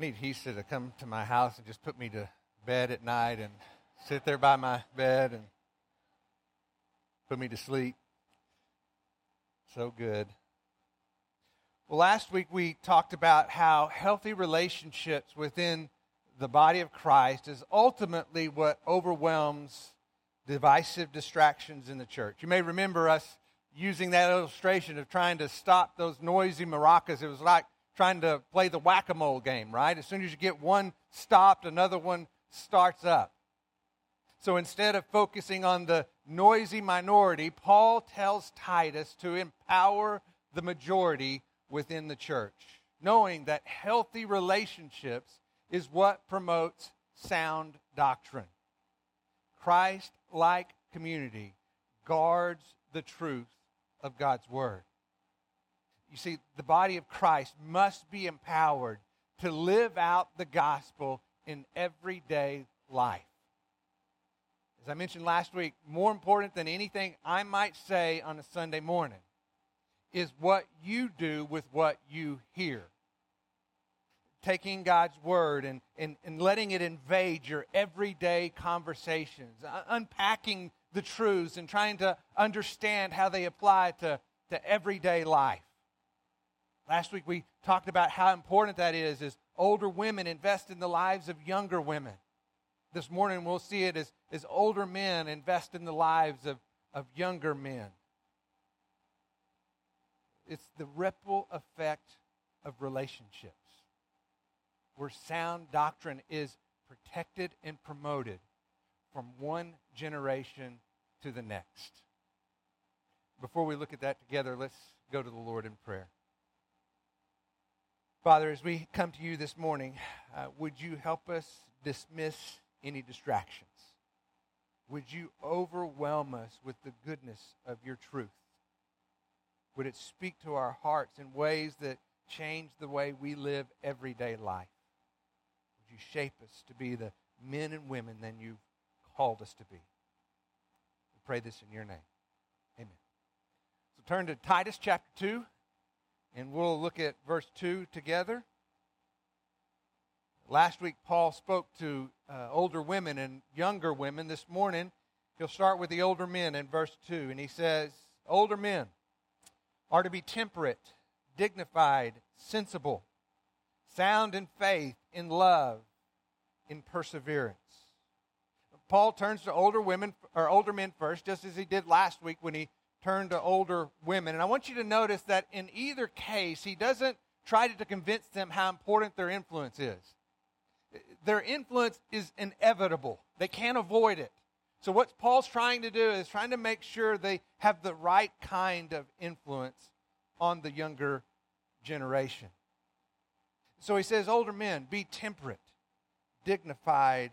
Need Hisa to come to my house and just put me to bed at night and sit there by my bed and put me to sleep. So good. Well, last week we talked about how healthy relationships within the body of Christ is ultimately what overwhelms divisive distractions in the church. You may remember us using that illustration of trying to stop those noisy maracas. It was like trying to play the whack a mole game, right? As soon as you get one stopped, another one starts up. So instead of focusing on the noisy minority, Paul tells Titus to empower the majority within the church, knowing that healthy relationships is what promotes sound doctrine. Christ like community guards the truth of God's word. You see, the body of Christ must be empowered to live out the gospel in everyday life. As I mentioned last week, more important than anything I might say on a Sunday morning is what you do with what you hear. Taking God's word and, and, and letting it invade your everyday conversations, uh, unpacking the truths and trying to understand how they apply to, to everyday life. Last week we talked about how important that is as older women invest in the lives of younger women. This morning we'll see it as, as older men invest in the lives of, of younger men. It's the ripple effect of relationships where sound doctrine is protected and promoted from one generation to the next. Before we look at that together, let's go to the Lord in prayer. Father, as we come to you this morning, uh, would you help us dismiss any distractions? Would you overwhelm us with the goodness of your truth? Would it speak to our hearts in ways that change the way we live everyday life? Would you shape us to be the men and women that you've called us to be? We pray this in your name. Amen. So turn to Titus chapter 2 and we'll look at verse 2 together. Last week, Paul spoke to uh, older women and younger women. This morning, he'll start with the older men in verse 2, and he says, Older men are to be temperate, dignified, sensible, sound in faith, in love, in perseverance. Paul turns to older women or older men first, just as he did last week when he turn to older women. And I want you to notice that in either case, he doesn't try to convince them how important their influence is. Their influence is inevitable, they can't avoid it. So, what Paul's trying to do is trying to make sure they have the right kind of influence on the younger generation. So he says, Older men, be temperate, dignified,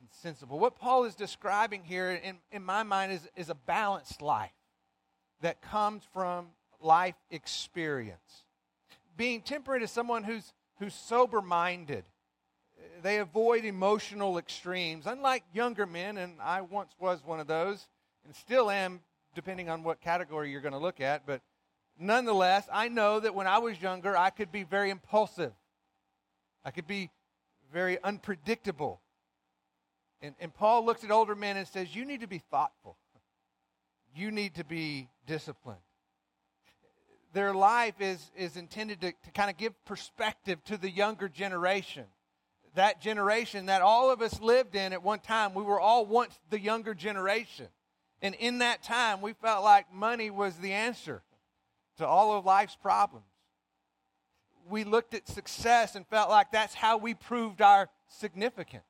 and sensible. What Paul is describing here, in, in my mind, is, is a balanced life that comes from life experience. Being temperate is someone who's, who's sober minded. They avoid emotional extremes. Unlike younger men, and I once was one of those, and still am, depending on what category you're going to look at, but nonetheless, I know that when I was younger, I could be very impulsive. I could be very unpredictable. And, and Paul looks at older men and says, You need to be thoughtful you need to be disciplined. Their life is, is intended to, to kind of give perspective to the younger generation. That generation that all of us lived in at one time, we were all once the younger generation. And in that time, we felt like money was the answer to all of life's problems. We looked at success and felt like that's how we proved our significance.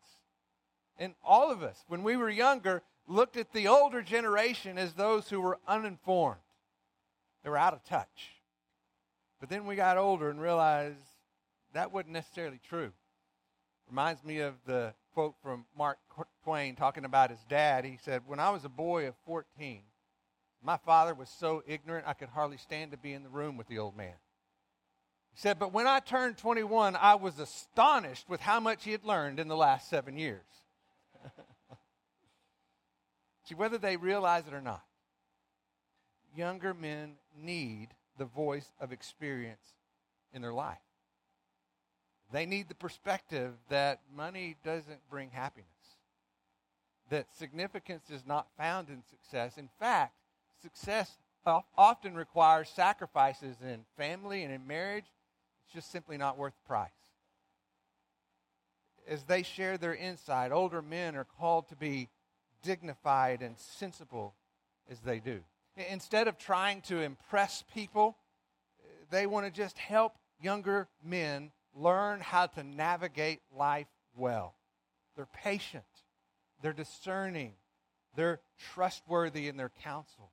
And all of us, when we were younger, looked at the older generation as those who were uninformed. They were out of touch. But then we got older and realized that wasn't necessarily true. Reminds me of the quote from Mark Twain talking about his dad. He said, When I was a boy of 14, my father was so ignorant I could hardly stand to be in the room with the old man. He said, But when I turned 21, I was astonished with how much he had learned in the last seven years. See, whether they realize it or not, younger men need the voice of experience in their life. They need the perspective that money doesn't bring happiness, that significance is not found in success. In fact, success often requires sacrifices in family and in marriage. It's just simply not worth the price. As they share their insight, older men are called to be dignified and sensible as they do. Instead of trying to impress people, they want to just help younger men learn how to navigate life well. They're patient, they're discerning, they're trustworthy in their counsel.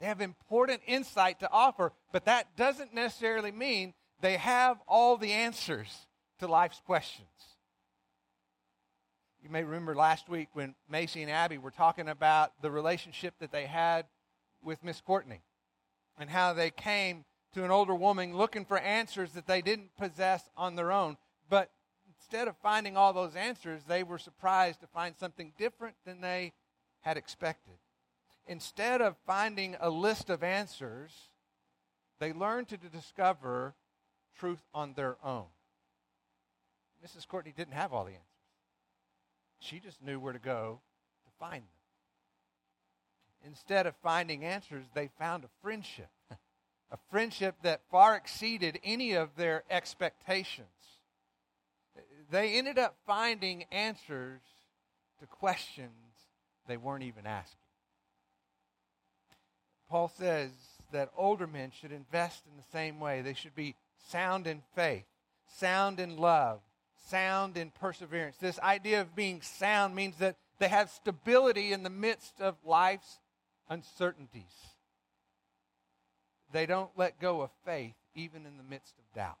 They have important insight to offer, but that doesn't necessarily mean they have all the answers to life's questions. You may remember last week when Macy and Abby were talking about the relationship that they had with Miss Courtney and how they came to an older woman looking for answers that they didn't possess on their own. But instead of finding all those answers, they were surprised to find something different than they had expected. Instead of finding a list of answers, they learned to discover truth on their own. Mrs. Courtney didn't have all the answers. She just knew where to go to find them. Instead of finding answers, they found a friendship a friendship that far exceeded any of their expectations. They ended up finding answers to questions they weren't even asking. Paul says that older men should invest in the same way. They should be sound in faith, sound in love, sound in perseverance. This idea of being sound means that they have stability in the midst of life's uncertainties. They don't let go of faith even in the midst of doubt.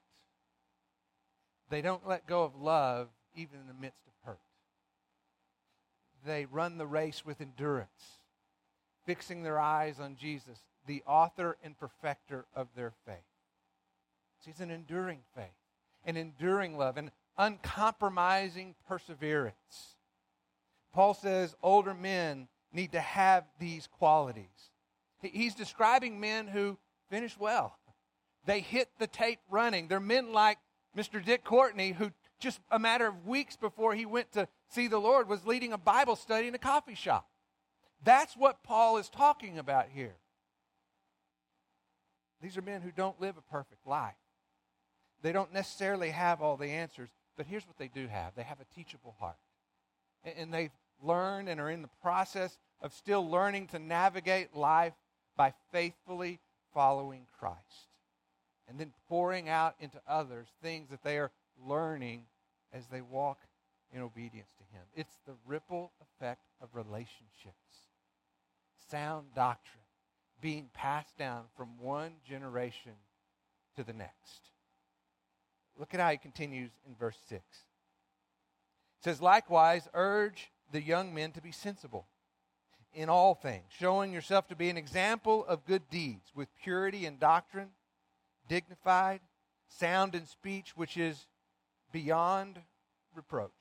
They don't let go of love even in the midst of hurt. They run the race with endurance, fixing their eyes on Jesus, the author and perfecter of their faith. It's an enduring faith, an enduring love, an uncompromising perseverance. Paul says older men need to have these qualities. He's describing men who finish well. They hit the tape running. They're men like Mr. Dick Courtney, who just a matter of weeks before he went to see the Lord was leading a Bible study in a coffee shop. That's what Paul is talking about here. These are men who don't live a perfect life. They don't necessarily have all the answers, but here's what they do have they have a teachable heart. And they've learned and are in the process of still learning to navigate life by faithfully following Christ and then pouring out into others things that they are learning as they walk in obedience to Him. It's the ripple effect of relationships, sound doctrine being passed down from one generation to the next. Look at how he continues in verse 6. It says, Likewise, urge the young men to be sensible in all things, showing yourself to be an example of good deeds with purity and doctrine, dignified, sound in speech, which is beyond reproach.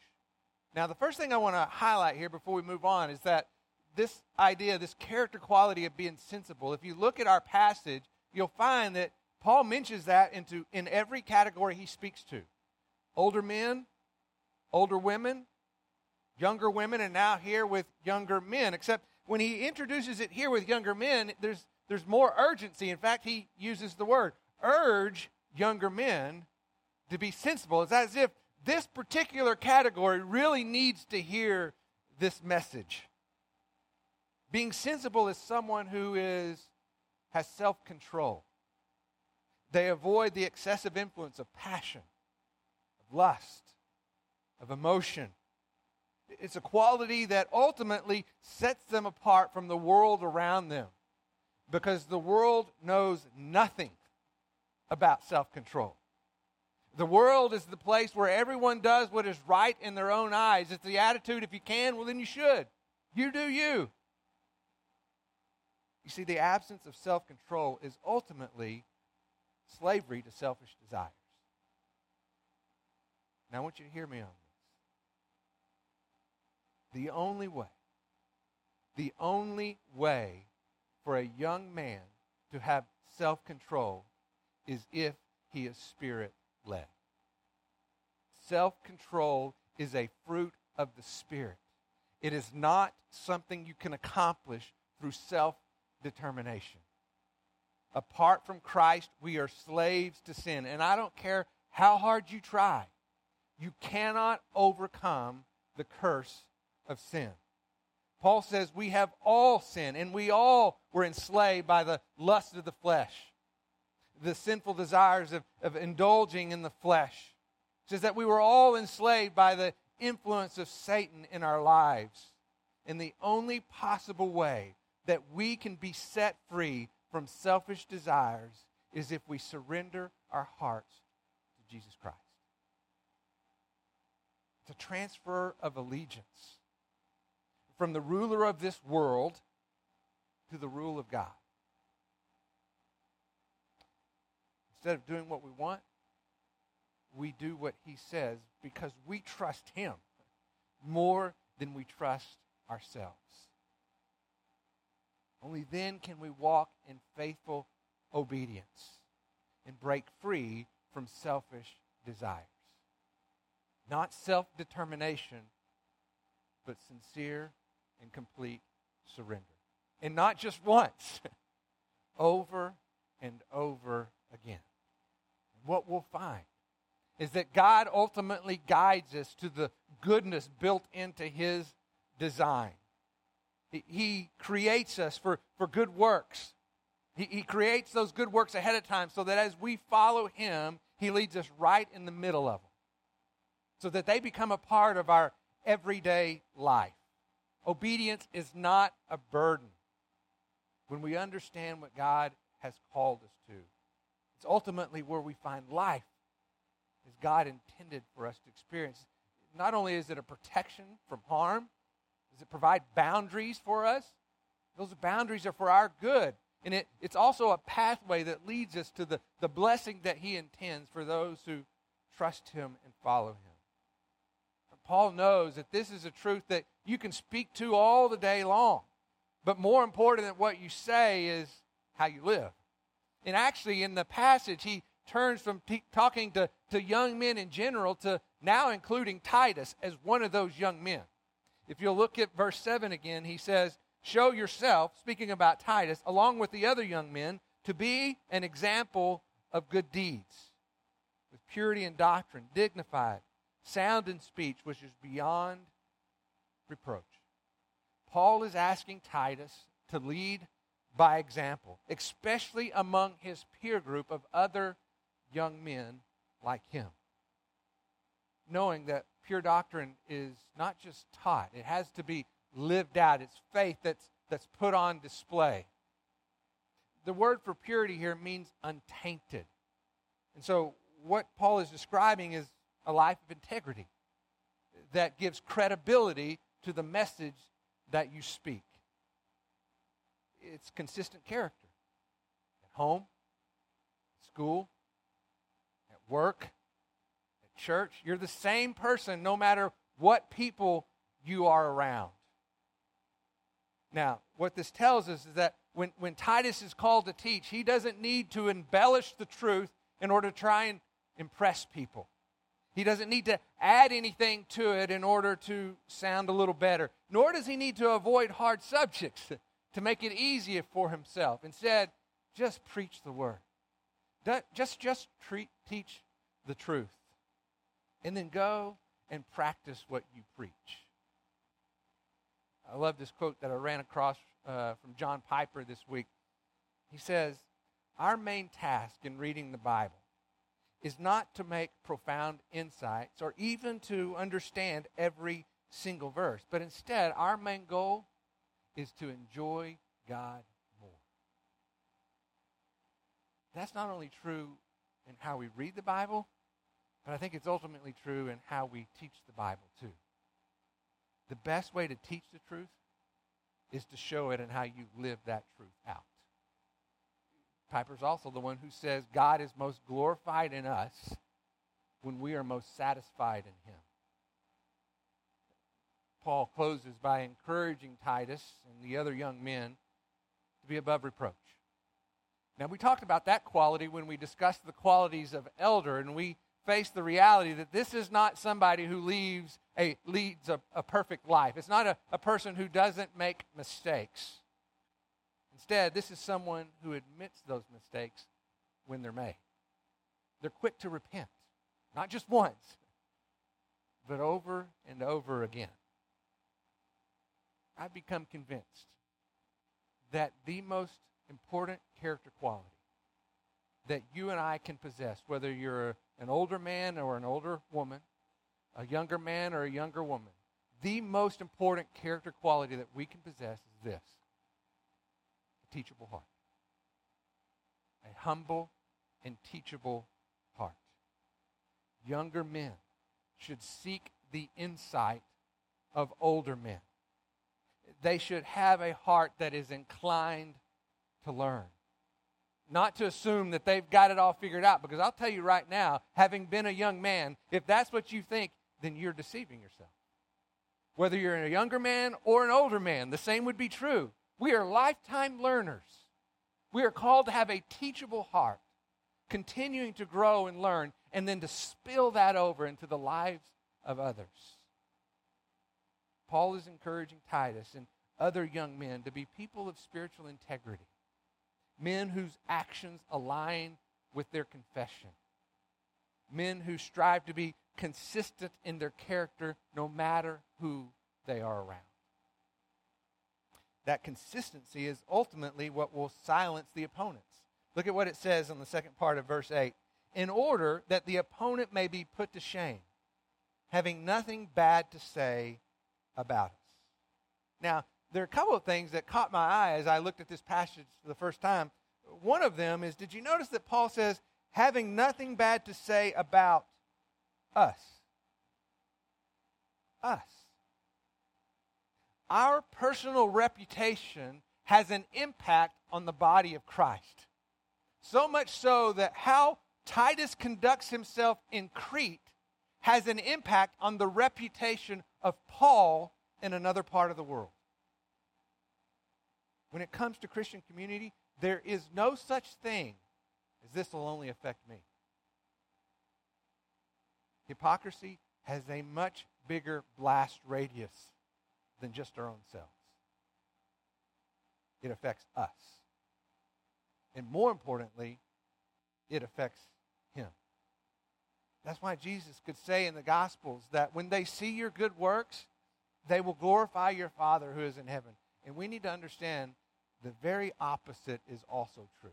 Now, the first thing I want to highlight here before we move on is that this idea, this character quality of being sensible, if you look at our passage, you'll find that Paul mentions that into, in every category he speaks to older men, older women, younger women, and now here with younger men, except when he introduces it here with younger men, there's, there's more urgency. In fact, he uses the word urge younger men to be sensible. It's as if this particular category really needs to hear this message. Being sensible is someone who is, has self control. They avoid the excessive influence of passion, of lust, of emotion, it's a quality that ultimately sets them apart from the world around them because the world knows nothing about self control. The world is the place where everyone does what is right in their own eyes. It's the attitude if you can, well, then you should. You do you. You see, the absence of self control is ultimately slavery to selfish desires. Now, I want you to hear me on this. The only way, the only way for a young man to have self control is if he is spirit led. self control is a fruit of the Spirit. It is not something you can accomplish through self determination. Apart from Christ, we are slaves to sin. And I don't care how hard you try, you cannot overcome the curse of sin. Paul says we have all sinned, and we all were enslaved by the lust of the flesh, the sinful desires of, of indulging in the flesh. Says that we were all enslaved by the influence of Satan in our lives. And the only possible way that we can be set free from selfish desires is if we surrender our hearts to Jesus Christ. It's a transfer of allegiance from the ruler of this world to the rule of God. Instead of doing what we want, we do what he says because we trust him more than we trust ourselves. Only then can we walk in faithful obedience and break free from selfish desires. Not self determination, but sincere and complete surrender. And not just once, over and over again. What we'll find is that God ultimately guides us to the goodness built into His design. He creates us for, for good works. He, he creates those good works ahead of time so that as we follow Him, He leads us right in the middle of them. So that they become a part of our everyday life. Obedience is not a burden when we understand what God has called us to. It's ultimately where we find life as God intended for us to experience. Not only is it a protection from harm, does it provide boundaries for us? Those boundaries are for our good. And it, it's also a pathway that leads us to the, the blessing that He intends for those who trust Him and follow Him. Paul knows that this is a truth that you can speak to all the day long. But more important than what you say is how you live. And actually, in the passage, he turns from t- talking to, to young men in general to now including Titus as one of those young men. If you'll look at verse 7 again, he says, Show yourself, speaking about Titus, along with the other young men, to be an example of good deeds, with purity and doctrine, dignified, sound in speech, which is beyond reproach. Paul is asking Titus to lead by example, especially among his peer group of other young men like him. Knowing that pure doctrine is not just taught, it has to be lived out. It's faith that's, that's put on display. The word for purity here means untainted. And so, what Paul is describing is a life of integrity that gives credibility to the message that you speak. It's consistent character. At home, school, at work, church. You're the same person no matter what people you are around. Now, what this tells us is that when, when Titus is called to teach, he doesn't need to embellish the truth in order to try and impress people. He doesn't need to add anything to it in order to sound a little better, nor does he need to avoid hard subjects to make it easier for himself. Instead, just preach the word. Just, just treat, teach the truth. And then go and practice what you preach. I love this quote that I ran across uh, from John Piper this week. He says, Our main task in reading the Bible is not to make profound insights or even to understand every single verse, but instead, our main goal is to enjoy God more. that's not only true in how we read the Bible, but I think it's ultimately true in how we teach the Bible too. The best way to teach the truth is to show it in how you live that truth out. Piper's also the one who says God is most glorified in us when we are most satisfied in Him. Paul closes by encouraging Titus and the other young men to be above reproach. Now, we talked about that quality when we discussed the qualities of elder, and we face the reality that this is not somebody who leaves a, leads a, a perfect life. It's not a, a person who doesn't make mistakes. Instead, this is someone who admits those mistakes when they're made. They're quick to repent, not just once, but over and over again. I've become convinced that the most important character quality that you and I can possess, whether you're an older man or an older woman, a younger man or a younger woman, the most important character quality that we can possess is this a teachable heart. A humble and teachable heart. Younger men should seek the insight of older men. They should have a heart that is inclined to learn. Not to assume that they've got it all figured out, because I'll tell you right now, having been a young man, if that's what you think, then you're deceiving yourself. Whether you're a younger man or an older man, the same would be true. We are lifetime learners. We are called to have a teachable heart, continuing to grow and learn, and then to spill that over into the lives of others. Paul is encouraging Titus and other young men to be people of spiritual integrity, men whose actions align with their confession, men who strive to be consistent in their character no matter who they are around. That consistency is ultimately what will silence the opponents. Look at what it says in the second part of verse 8. In order that the opponent may be put to shame, having nothing bad to say about us. Now, there are a couple of things that caught my eye as I looked at this passage for the first time. One of them is did you notice that Paul says, having nothing bad to say about us? Us. Our personal reputation has an impact on the body of Christ. So much so that how Titus conducts himself in Crete has an impact on the reputation of Paul in another part of the world. When it comes to Christian community, there is no such thing as this will only affect me. Hypocrisy has a much bigger blast radius than just our own selves. It affects us. And more importantly, it affects him. That's why Jesus could say in the Gospels that when they see your good works, they will glorify your Father who is in heaven. And we need to understand the very opposite is also true.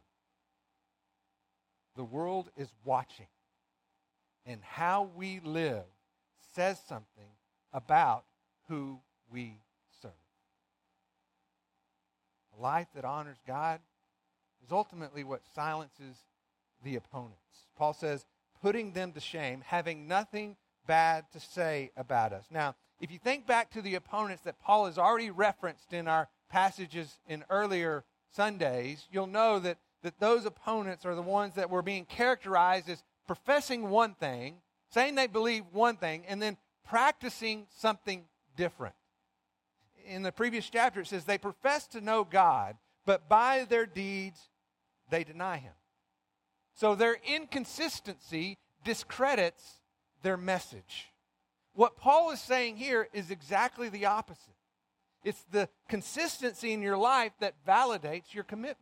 The world is watching, and how we live says something about who we serve. A life that honors God is ultimately what silences the opponents. Paul says, putting them to shame, having nothing bad to say about us. Now, if you think back to the opponents that Paul has already referenced in our passages in earlier Sundays, you'll know that, that those opponents are the ones that were being characterized as professing one thing, saying they believe one thing, and then practicing something different. In the previous chapter, it says they profess to know God, but by their deeds, they deny Him. So their inconsistency discredits their message. What Paul is saying here is exactly the opposite. It's the consistency in your life that validates your commitment.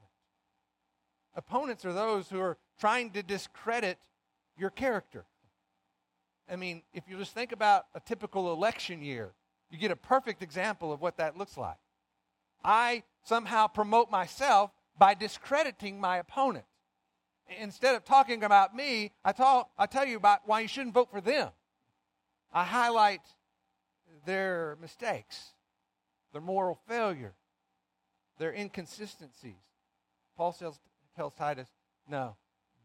Opponents are those who are trying to discredit your character. I mean, if you just think about a typical election year, you get a perfect example of what that looks like. I somehow promote myself by discrediting my opponent. Instead of talking about me, I, talk, I tell you about why you shouldn't vote for them. I highlight their mistakes, their moral failure, their inconsistencies. Paul tells, tells Titus, no,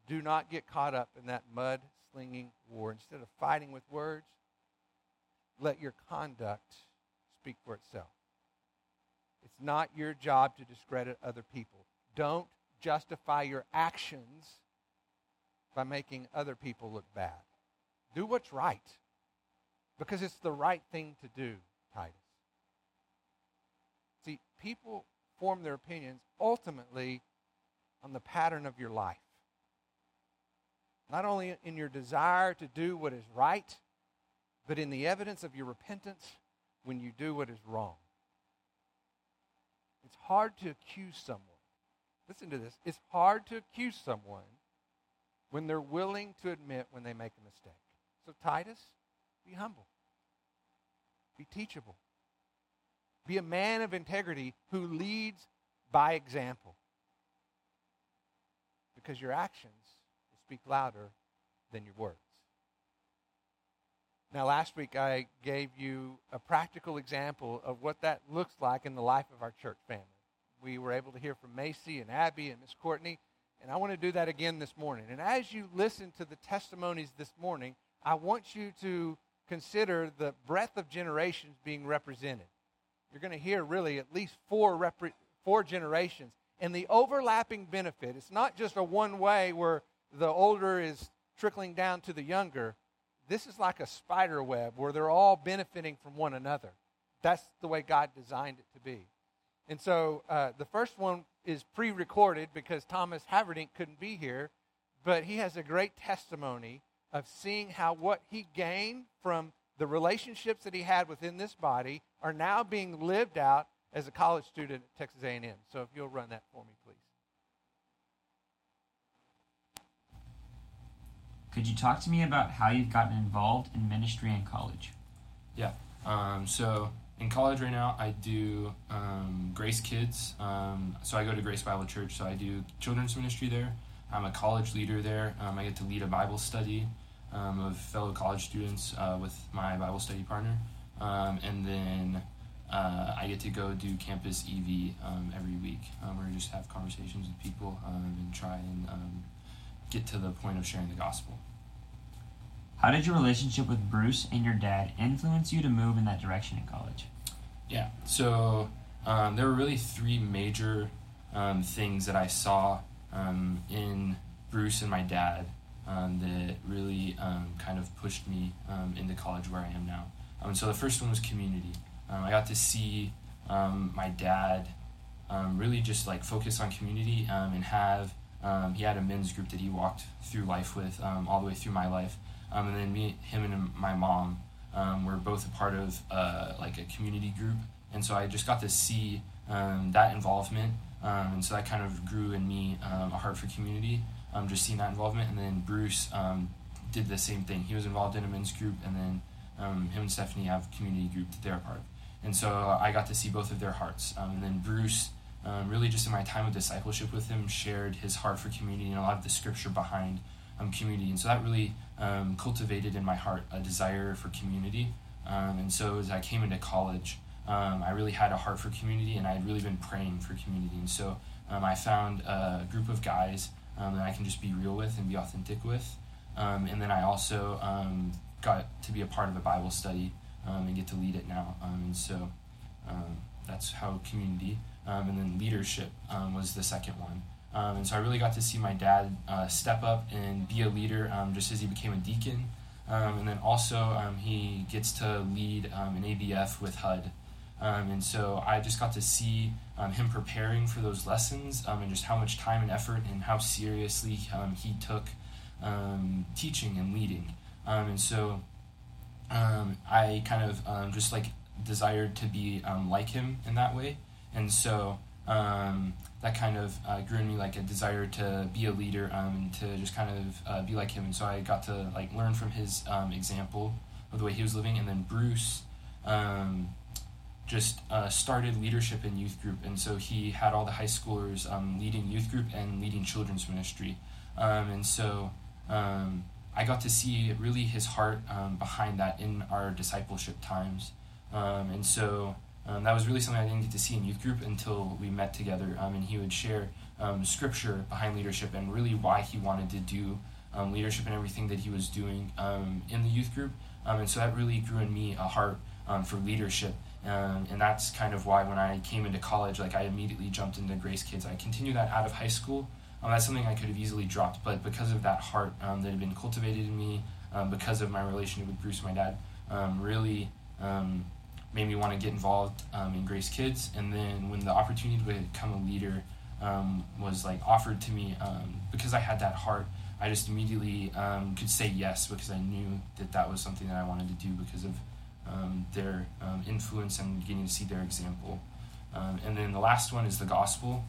do not get caught up in that mud slinging war. Instead of fighting with words, let your conduct speak for itself. It's not your job to discredit other people. Don't justify your actions by making other people look bad. Do what's right because it's the right thing to do, Titus. See, people form their opinions ultimately on the pattern of your life. not only in your desire to do what is right, but in the evidence of your repentance when you do what is wrong. It's hard to accuse someone. Listen to this. It's hard to accuse someone when they're willing to admit when they make a mistake. So, Titus, be humble, be teachable, be a man of integrity who leads by example. Because your actions will speak louder than your words. Now, last week I gave you a practical example of what that looks like in the life of our church family. We were able to hear from Macy and Abby and Miss Courtney, and I want to do that again this morning. And as you listen to the testimonies this morning, I want you to consider the breadth of generations being represented. You're going to hear really at least four, repre- four generations. And the overlapping benefit, it's not just a one way where the older is trickling down to the younger this is like a spider web where they're all benefiting from one another. That's the way God designed it to be. And so uh, the first one is pre recorded because Thomas Haverdink couldn't be here, but he has a great testimony of seeing how what he gained from the relationships that he had within this body are now being lived out as a college student at Texas A&M. So if you'll run that for me, please. Could you talk to me about how you've gotten involved in ministry in college? Yeah. Um, so in college right now, I do um, Grace Kids. Um, so I go to Grace Bible Church. So I do children's ministry there. I'm a college leader there. Um, I get to lead a Bible study um, of fellow college students uh, with my Bible study partner. Um, and then uh, I get to go do campus EV every week um, where I just have conversations with people and try and get to the point of sharing the gospel. How did your relationship with Bruce and your dad influence you to move in that direction in college? Yeah, so um, there were really three major um, things that I saw um, in Bruce and my dad um, that really um, kind of pushed me um, into college where I am now. so the first one was community. I got to see my dad really just like focus on community and have he had a men's group that he walked through life with all the way through my life um, and then me, him, and my mom um, were both a part of uh, like a community group, and so I just got to see um, that involvement, um, and so that kind of grew in me um, a heart for community. Um, just seeing that involvement, and then Bruce did the same thing. He was involved in a men's group, and then him and Stephanie have a community group that they're a part of, and so I got to see both of their hearts. and then Bruce. Um, really just in my time of discipleship with him shared his heart for community and a lot of the scripture behind um, community and so that really um, cultivated in my heart a desire for community. Um, and so as I came into college, um, I really had a heart for community and I had really been praying for community. And so um, I found a group of guys um, that I can just be real with and be authentic with. Um, and then I also got to be a part of a Bible study and get to lead it now. and so that's how community and then leadership was the second one. Um, and so I really got to see my dad uh, step up and be a leader um, just as he became a deacon. Um, and then also um, he gets to lead um, an ABF with HUD. Um, and so I just got to see him preparing for those lessons and just how much time and effort and how seriously he took teaching and leading. and so I kind of just like desired to be like him in that way. And so um, that kind of uh, grew in me like a desire to be a leader um, and to just kind of uh, be like him. And so I got to like learn from his um, example of the way he was living. And then Bruce um, just uh, started leadership in youth group, and so he had all the high schoolers um, leading youth group and leading children's ministry. Um, and so um, I got to see really his heart behind that in our discipleship times. and so um, that was really something I didn't get to see in youth group until we met together, um, and he would share um, scripture behind leadership and really why he wanted to do um, leadership and everything that he was doing um, in the youth group. Um, and so that really grew in me a heart for leadership. And that's kind of why when I came into college, like I immediately jumped into Grace Kids. I continued that out of high school. that's something I could have easily dropped, but because of that heart that had been cultivated in me, because of my relationship with Bruce, my dad, really made me want to get involved um, in Grace Kids. And then when the opportunity to become a leader um, was like offered to me, um, because I had that heart, I just immediately um, could say yes because I knew that that was something that I wanted to do because of um, their um, influence and getting to see their example. Um, and then the last one is the gospel.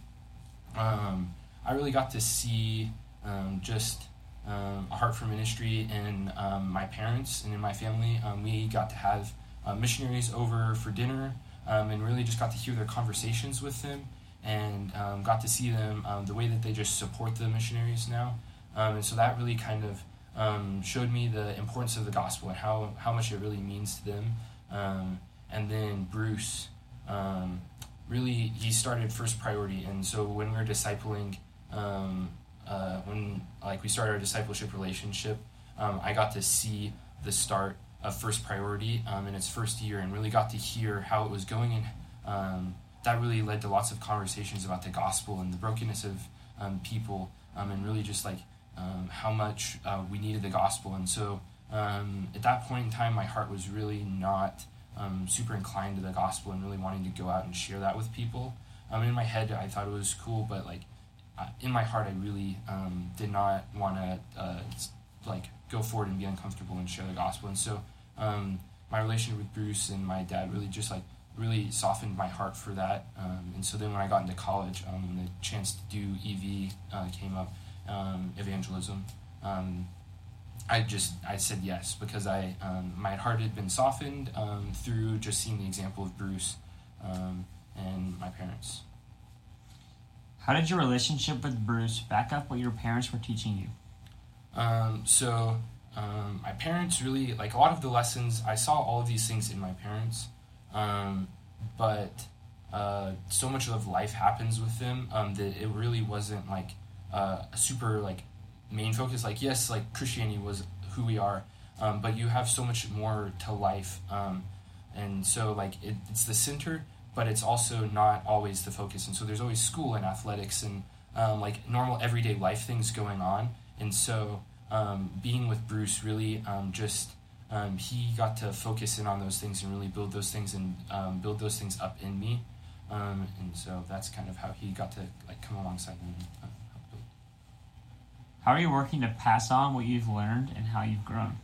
Um, I really got to see um, just um, a heart for ministry in my parents and in my family. We got to have uh, missionaries over for dinner and really just got to hear their conversations with them and got to see them the way that they just support the missionaries now. And so that really kind of um, showed me the importance of the gospel and how, how much it really means to them. Um, and then Bruce, um, really, he started first priority. And so when we were discipling, um, uh, when like we started our discipleship relationship, um, I got to see the start of first priority um, in its first year and really got to hear how it was going. And that really led to lots of conversations about the gospel and the brokenness of people and really just like um, how much uh, we needed the gospel. And so um, at that point in time, my heart was really not um, super inclined to the gospel and really wanting to go out and share that with people. Um, in my head, I thought it was cool, but like uh, in my heart, I really um, did not want to uh, like go forward and be uncomfortable and share the gospel. And so um, my relationship with Bruce and my dad really just like really softened my heart for that. Um, and so then when I got into college, the chance to do EV uh, came up, um, evangelism. Um, I just I said yes because I um, my heart had been softened um, through just seeing the example of Bruce um, and my parents. How did your relationship with Bruce back up what your parents were teaching you? Um, so um, my parents really like a lot of the lessons. I saw all of these things in my parents, um, but uh, so much of life happens with them um, that it really wasn't like uh, a super like main focus. Like yes, like Christianity was who we are, um, but you have so much more to life, um, and so like it, it's the center, but it's also not always the focus. And so there's always school and athletics and um, like normal everyday life things going on. And so um, being with Bruce really um, just um, he got to focus in on those things and really build those things and build those things up in me. And so that's kind of how he got to like come alongside me and uh, help build. How are you working to pass on what you've learned and how you've grown?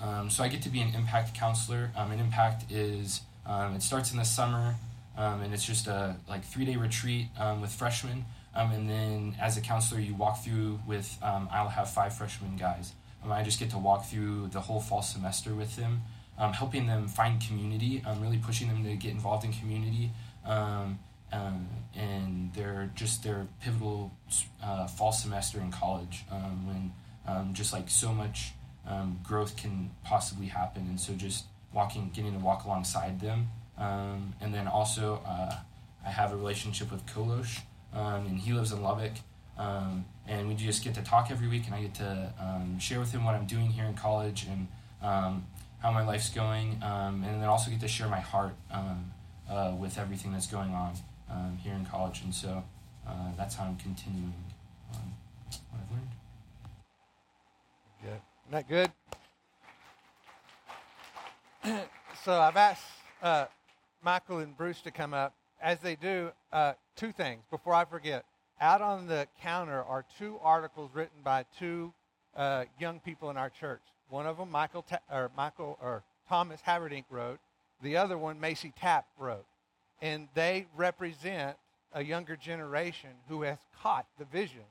Um, so I get to be an impact counselor. Um, an impact is um, it starts in the summer, um, and it's just a like three day retreat um, with freshmen. And then as a counselor, you walk through with I'll have five freshman guys. I just get to walk through the whole fall semester with them, helping them find community. um, really pushing them to get involved in community. Um, um, and they're just their pivotal uh, fall semester in college um, when um, just like so much um, growth can possibly happen. And so just walking, getting to walk alongside them. Um, and then also, uh, I have a relationship with Kolosh, um, and he lives in Lubbock. And we just get to talk every week, and I get to share with him what I'm doing here in college and how my life's going, and then also get to share my heart uh, with everything that's going on um, here in college. And so uh, that's how I'm continuing um, what I've learned. Good. Isn't that good? so I've asked uh, Michael and Bruce to come up. As they do, uh, two things before I forget. Out on the counter are two articles written by two uh, young people in our church. One of them, Michael, Ta- or Michael or Thomas Haverdink wrote. The other one, Macy Tapp wrote, and they represent a younger generation who has caught the vision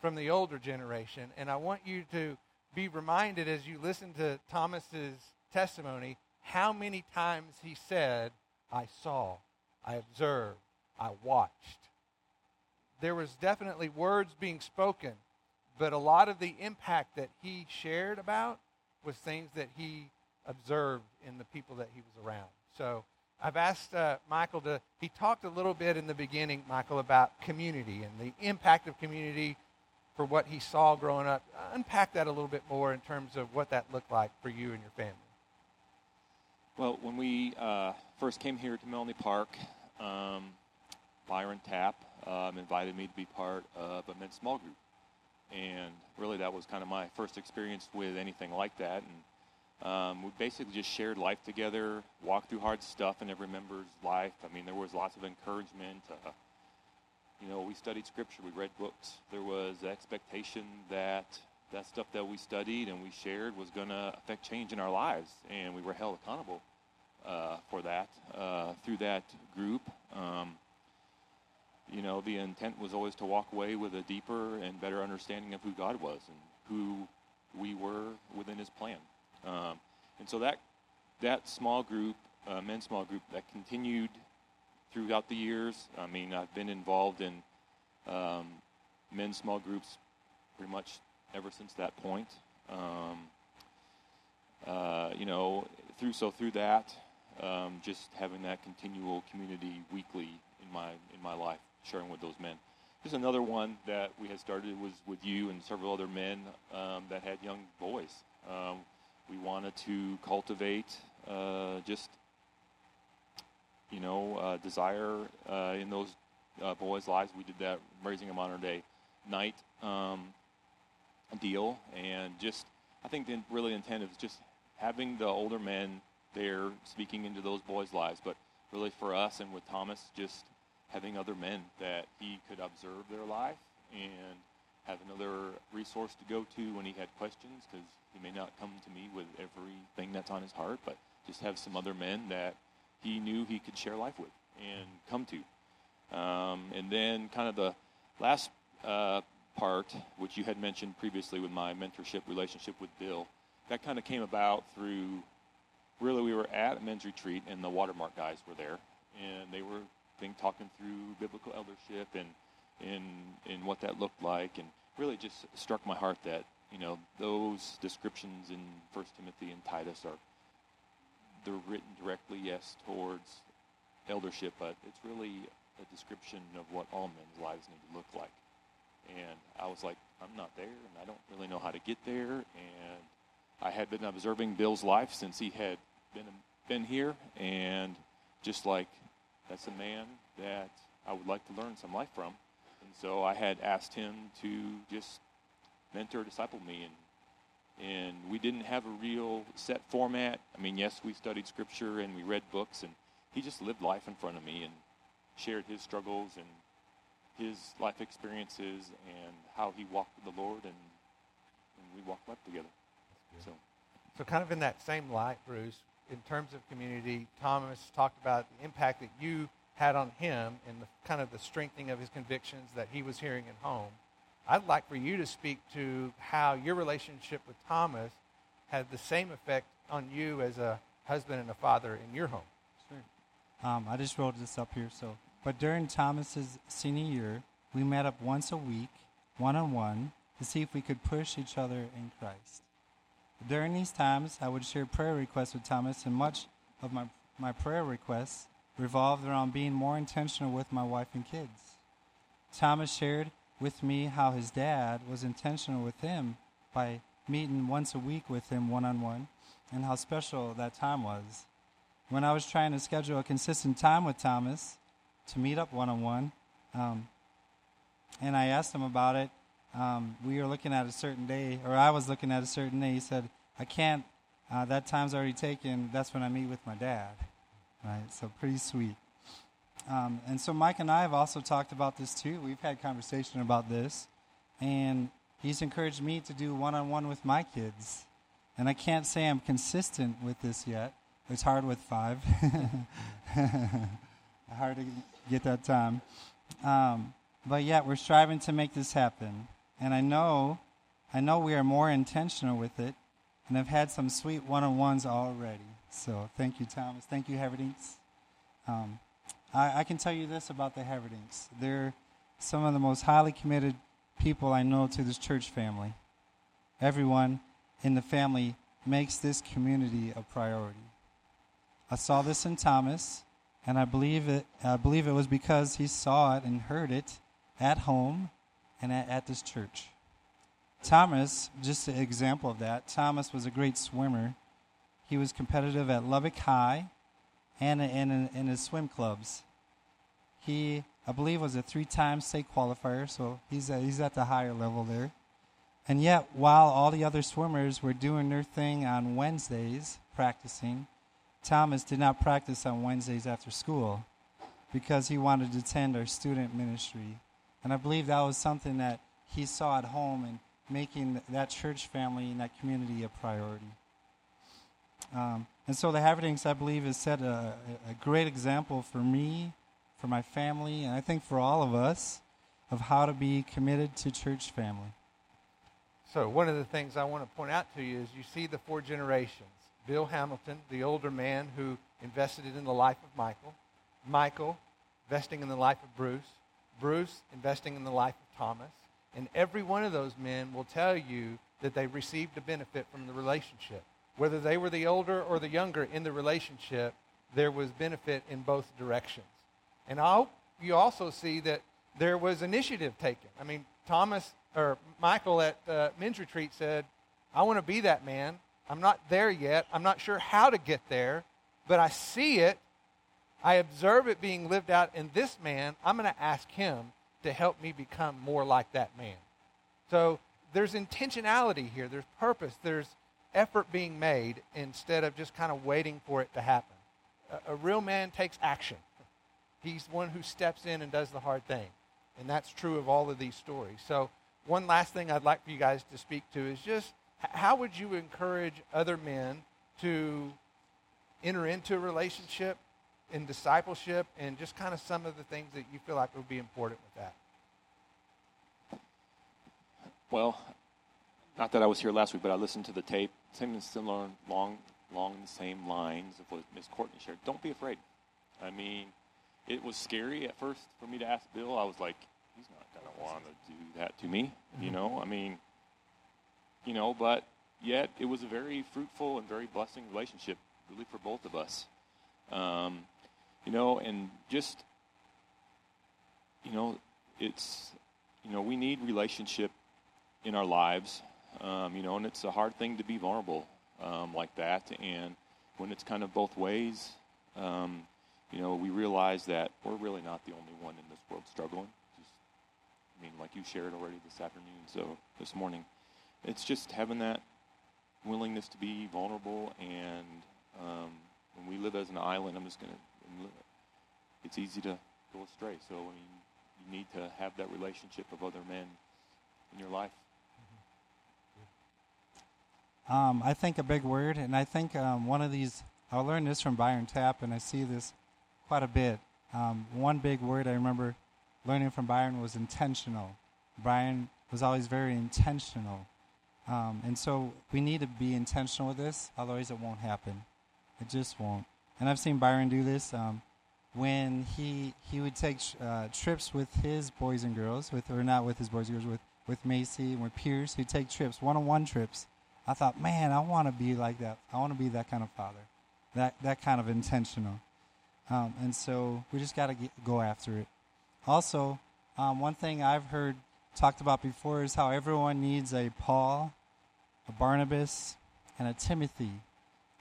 from the older generation. And I want you to be reminded as you listen to Thomas's testimony how many times he said, I saw, I observed, I watched. There was definitely words being spoken, but a lot of the impact that he shared about was things that he observed in the people that he was around. So I've asked uh, Michael to, he talked a little bit in the beginning, Michael, about community and the impact of community for what he saw growing up. Unpack that a little bit more in terms of what that looked like for you and your family. Well, when we uh, first came here to Melanie Park, um, Byron Tapp um, invited me to be part of a men's small group. And really, that was kind of my first experience with anything like that. And um, we basically just shared life together, walked through hard stuff in every member's life. I mean, there was lots of encouragement. Uh, you know, we studied scripture, we read books. There was expectation that that stuff that we studied and we shared was going to affect change in our lives, and we were held accountable uh, for that uh, through that group. Um, you know, the intent was always to walk away with a deeper and better understanding of who God was and who we were within His plan. Um, and so that that small group, uh, men's small group, that continued throughout the years. I mean, I've been involved in um, men's small groups pretty much ever since that point. Um, uh, you know, through so through that, um, just having that continual community weekly in my in my life, sharing with those men. Just another one that we had started was with you and several other men um, that had young boys. We wanted to cultivate uh, just you know uh, desire uh, in those uh, boys' lives. We did that raising them honor day night um, deal, and just I think the really intent is just having the older men there speaking into those boys' lives, but really for us and with Thomas, just having other men that he could observe their life and have another resource to go to when he had questions because he may not come to me with everything that's on his heart, but just have some other men that he knew he could share life with and come to. Um, and then, kind of the last uh, part, which you had mentioned previously with my mentorship relationship with Bill, that kind of came about through really we were at a men's retreat and the Watermark guys were there and they were think, talking through biblical eldership and and and what that looked like and really just struck my heart that you know those descriptions in First Timothy and Titus are they're written directly yes towards eldership but it's really a description of what all men's lives need to look like. And I was like I'm not there and I don't really know how to get there. And I had been observing Bill's life since he had been been here, and just like that's a man that I would like to learn some life from, so I had asked him to just mentor, disciple me, and and we didn't have a real set format. I mean, yes, we studied scripture and we read books, and he just lived life in front of me and shared his struggles and his life experiences and how he walked with the Lord, and, and we walked life together. So. So, kind of in that same light, Bruce, in terms of community, Thomas talked about the impact that you had on him and the kind of the strengthening of his convictions that he was hearing at home. I'd like for you to speak to how your relationship with Thomas had the same effect on you as a husband and a father in your home. Sure. Um, I just wrote this up here. So, but during Thomas's senior year, we met up once a week, one on one, to see if we could push each other in Christ. During these times, I would share prayer requests with Thomas, and much of my, my prayer requests revolved around being more intentional with my wife and kids. Thomas shared with me how his dad was intentional with him by meeting once a week with him one on one, and how special that time was. When I was trying to schedule a consistent time with Thomas to meet up one on one, and I asked him about it, um, we were looking at a certain day, or I was looking at a certain day. He said, I can't, uh, that time's already taken. That's when I meet with my dad. Right? So, pretty sweet. Um, and so, Mike and I have also talked about this too. We've had conversation about this. And he's encouraged me to do one on one with my kids. And I can't say I'm consistent with this yet. It's hard with five. hard to get that time. Um, but yet, we're striving to make this happen. And I know, I know we are more intentional with it, and I've had some sweet one-on-ones already. So thank you, Thomas. Thank you, Haverdinks. Um, I, I, can tell you this about the Haverdinks. They're some of the most highly committed people I know to this church family. Everyone in the family makes this community a priority. I saw this in Thomas, and I believe it. I believe it was because he saw it and heard it at home and at, at this church. Thomas, just an example of that, Thomas was a great swimmer. He was competitive at Lubbock High and in, in his swim clubs. He, I believe, was a three time state qualifier, so he's, a, he's at the higher level there. And yet, while all the other swimmers were doing their thing on Wednesdays, practicing, Thomas did not practice on Wednesdays after school because he wanted to attend our student ministry and I believe that was something that he saw at home and making that church family and that community a priority. Um, and so the Haverdinks, I believe, has set a, a great example for me, for my family, and I think for all of us of how to be committed to church family. So, one of the things I want to point out to you is you see the four generations. Bill Hamilton, the older man who invested in the life of Michael, Michael investing in the life of Bruce, Bruce investing in the life of Thomas, and every one of those men will tell you that they received a benefit from the relationship. Whether they were the older or the younger in the relationship, there was benefit in both directions. And I hope you also see that there was initiative taken. I mean, Thomas or Michael at uh, men's retreat said, I want to be that man. I'm not there yet. I'm not sure how to get there, but I see it. I observe it being lived out in this man. I'm going to ask him to help me become more like that man. So there's intentionality here, there's purpose, there's effort being made instead of just kind of waiting for it to happen. A, a real man takes action. He's one who steps in and does the hard thing. And that's true of all of these stories. So, one last thing I'd like for you guys to speak to is just how would you encourage other men to enter into a relationship in discipleship and just kind of some of the things that you feel like would be important with that? Well, not that I was here last week, but I listened to the tape. Same and similar, long, along the same lines of what Miss Courtney shared. Don't be afraid. I mean, it was scary at first for me to ask Bill. I was like, he's not going to want to do that to me, you mm-hmm. know. I mean, you know, but yet it was a very fruitful and very blessing relationship, really for both of us. Um, you know, and just, you know, it's, you know, we need relationship in our lives, um, you know, and it's a hard thing to be vulnerable um, like that. And when it's kind of both ways, um, you know, we realize that we're really not the only one in this world struggling. Just, I mean, like you shared already this afternoon, so this morning, it's just having that willingness to be vulnerable. And um, when we live as an island, I'm just going to, it's easy to go astray. So, I mean, you need to have that relationship of other men in your life. Um, I think a big word, and I think um, one of these, I learned this from Byron Tapp, and I see this quite a bit. Um, one big word I remember learning from Byron was intentional. Byron was always very intentional. Um, and so we need to be intentional with this, otherwise, it won't happen. It just won't. And I've seen Byron do this um, when he he would take uh, trips with his boys and girls, with or not with his boys and girls, with with Macy and with Pierce. He'd take trips, one-on-one trips. I thought, man, I want to be like that. I want to be that kind of father, that that kind of intentional. Um, and so we just got to go after it. Also, um, one thing I've heard talked about before is how everyone needs a Paul, a Barnabas, and a Timothy.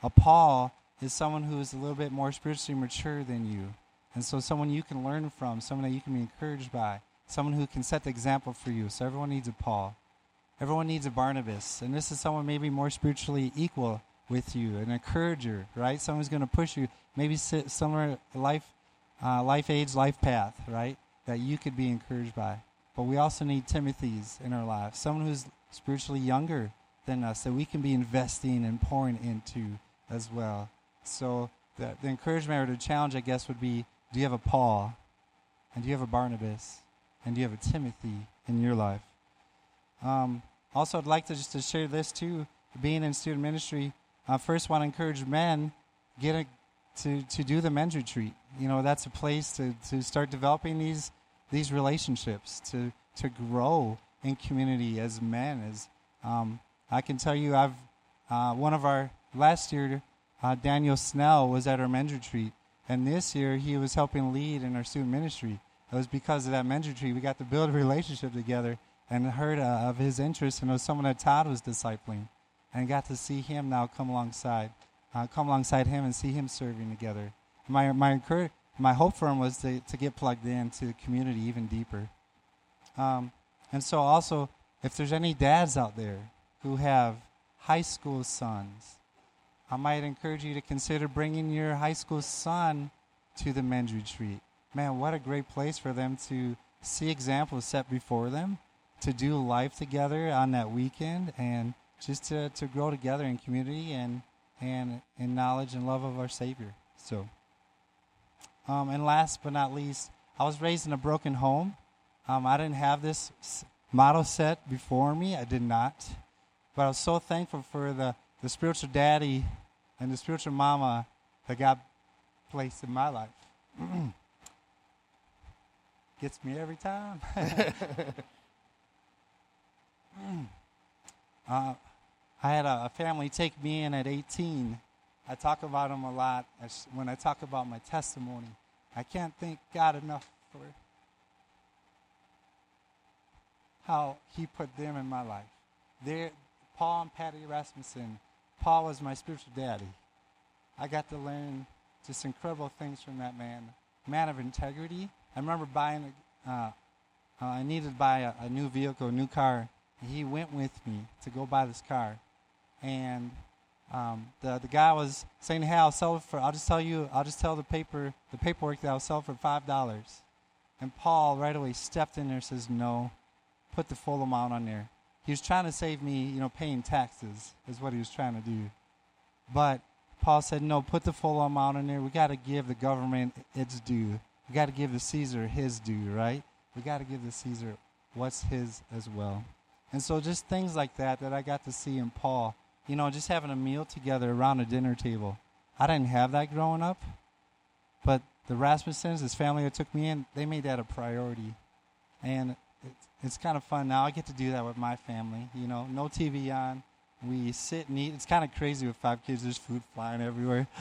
A Paul is someone who is a little bit more spiritually mature than you. And so, someone you can learn from, someone that you can be encouraged by, someone who can set the example for you. So, everyone needs a Paul. Everyone needs a Barnabas. And this is someone maybe more spiritually equal with you, an encourager, right? Someone who's going to push you, maybe similar life, uh, life age, life path, right? That you could be encouraged by. But we also need Timothy's in our lives, someone who's spiritually younger than us that we can be investing and pouring into as well. So the, the encouragement or the challenge, I guess, would be do you have a Paul? And do you have a Barnabas? And do you have a Timothy in your life? Um, also, I'd like to just to share this too. Being in student ministry, I first want to encourage men get a, to to do the men's retreat. You know, that's a place to to start developing these these relationships to to grow in community as men. As um, I can tell you, I've uh, one of our last year, uh, Daniel Snell was at our men's retreat, and this year he was helping lead in our student ministry. It was because of that men's retreat we got to build a relationship together and heard uh, of his interest, and was someone that Todd was discipling and got to see him now come alongside, uh, come alongside him and see him serving together. My my my hope for him was to to get plugged into the community even deeper. Um, and so also, if there's any dads out there who have high school sons, I might encourage you to consider bringing your high school son to the men's retreat. Man, what a great place for them to see examples set before them to do life together on that weekend and just to, to grow together in community and and in knowledge and love of our Savior. So, um, and last but not least, I was raised in a broken home. Um, I didn't have this model set before me. I did not, but I was so thankful for the the spiritual daddy and the spiritual mama that God placed in my life. Gets me every time. uh, I had a, a, family take me in at 18. I talk about them a lot when I talk about my testimony. I can't thank God enough for how He put them in my life. They're, Paul and Patty Rasmussen, Paul was my spiritual daddy. I got to learn just incredible things from that man. Man of integrity. I remember buying, a, uh, uh, I needed to buy a, a new vehicle, a new car. He went with me to go buy this car. And um, the the guy was saying, "Hey, I'll sell it for. I'll just tell you. I'll just tell the paper the paperwork that I'll sell for five dollars." And Paul right away stepped in there and says, "No, put the full amount on there." He was trying to save me, you know, paying taxes is what he was trying to do. But Paul said, "No, put the full amount on there. We got to give the government its due. We got to give the Caesar his due, right? We got to give the Caesar what's his as well." And so just things like that that I got to see in Paul you know, just having a meal together around a dinner table. I didn't have that growing up, but the Rasmussens, his family that took me in, they made that a priority. And it's, it's kind of fun now. I get to do that with my family. You know, no TV on. We sit and eat. It's kind of crazy with five kids. There's food flying everywhere.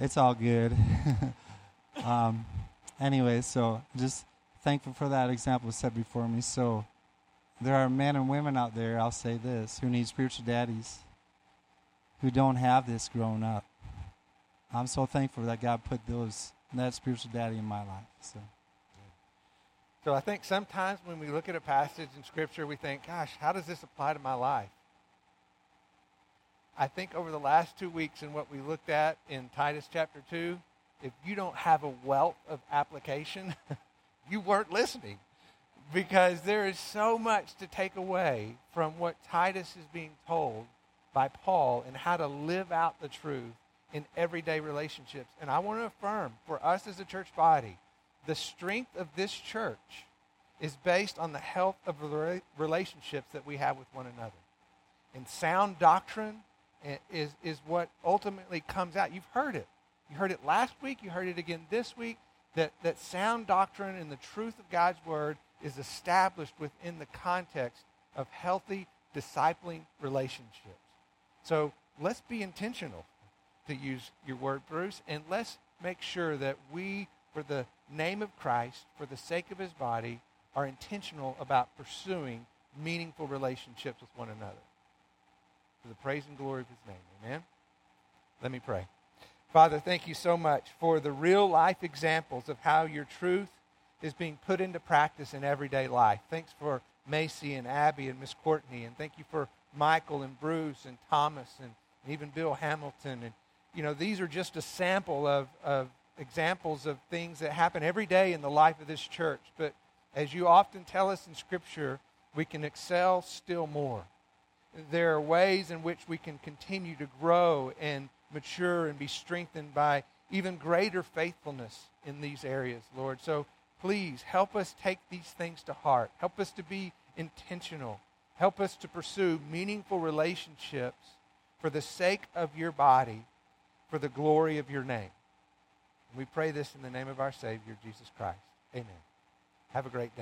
It's all good. um, anyway, so just thankful for that example set before me. So there are men and women out there, I'll say this, who need spiritual daddies who don't have this growing up. I'm so thankful that God put those that spiritual daddy in my life. So. So I think sometimes when we look at a passage in Scripture, we think, gosh, how does this apply to my life? I think over the last two weeks and what we looked at in Titus chapter 2, if you don't have a wealth of application, you weren't listening because there is so much to take away from what Titus is being told by Paul and how to live out the truth in everyday relationships. And I want to affirm for us as a church body, the strength of this church is based on the health of the relationships that we have with one another. And sound doctrine is, is what ultimately comes out. You've heard it. You heard it last week, you heard it again this week, that, that sound doctrine and the truth of God's word is established within the context of healthy discipling relationships. So let's be intentional, to use your word, Bruce, and let's make sure that we, for the name of Christ, for the sake of his body, are intentional about pursuing meaningful relationships with one another. For the praise and glory of his name. Amen. Let me pray. Father, thank you so much for the real life examples of how your truth is being put into practice in everyday life. Thanks for Macy and Abby and Miss Courtney, and thank you for Michael and Bruce and Thomas and even Bill Hamilton. And, you know, these are just a sample of, of examples of things that happen every day in the life of this church. But as you often tell us in Scripture, we can excel still more. There are ways in which we can continue to grow and mature and be strengthened by even greater faithfulness in these areas, Lord. So Please help us take these things to heart. Help us to be intentional. Help us to pursue meaningful relationships for the sake of your body, for the glory of your name. We pray this in the name of our Savior, Jesus Christ. Amen. Have a great day.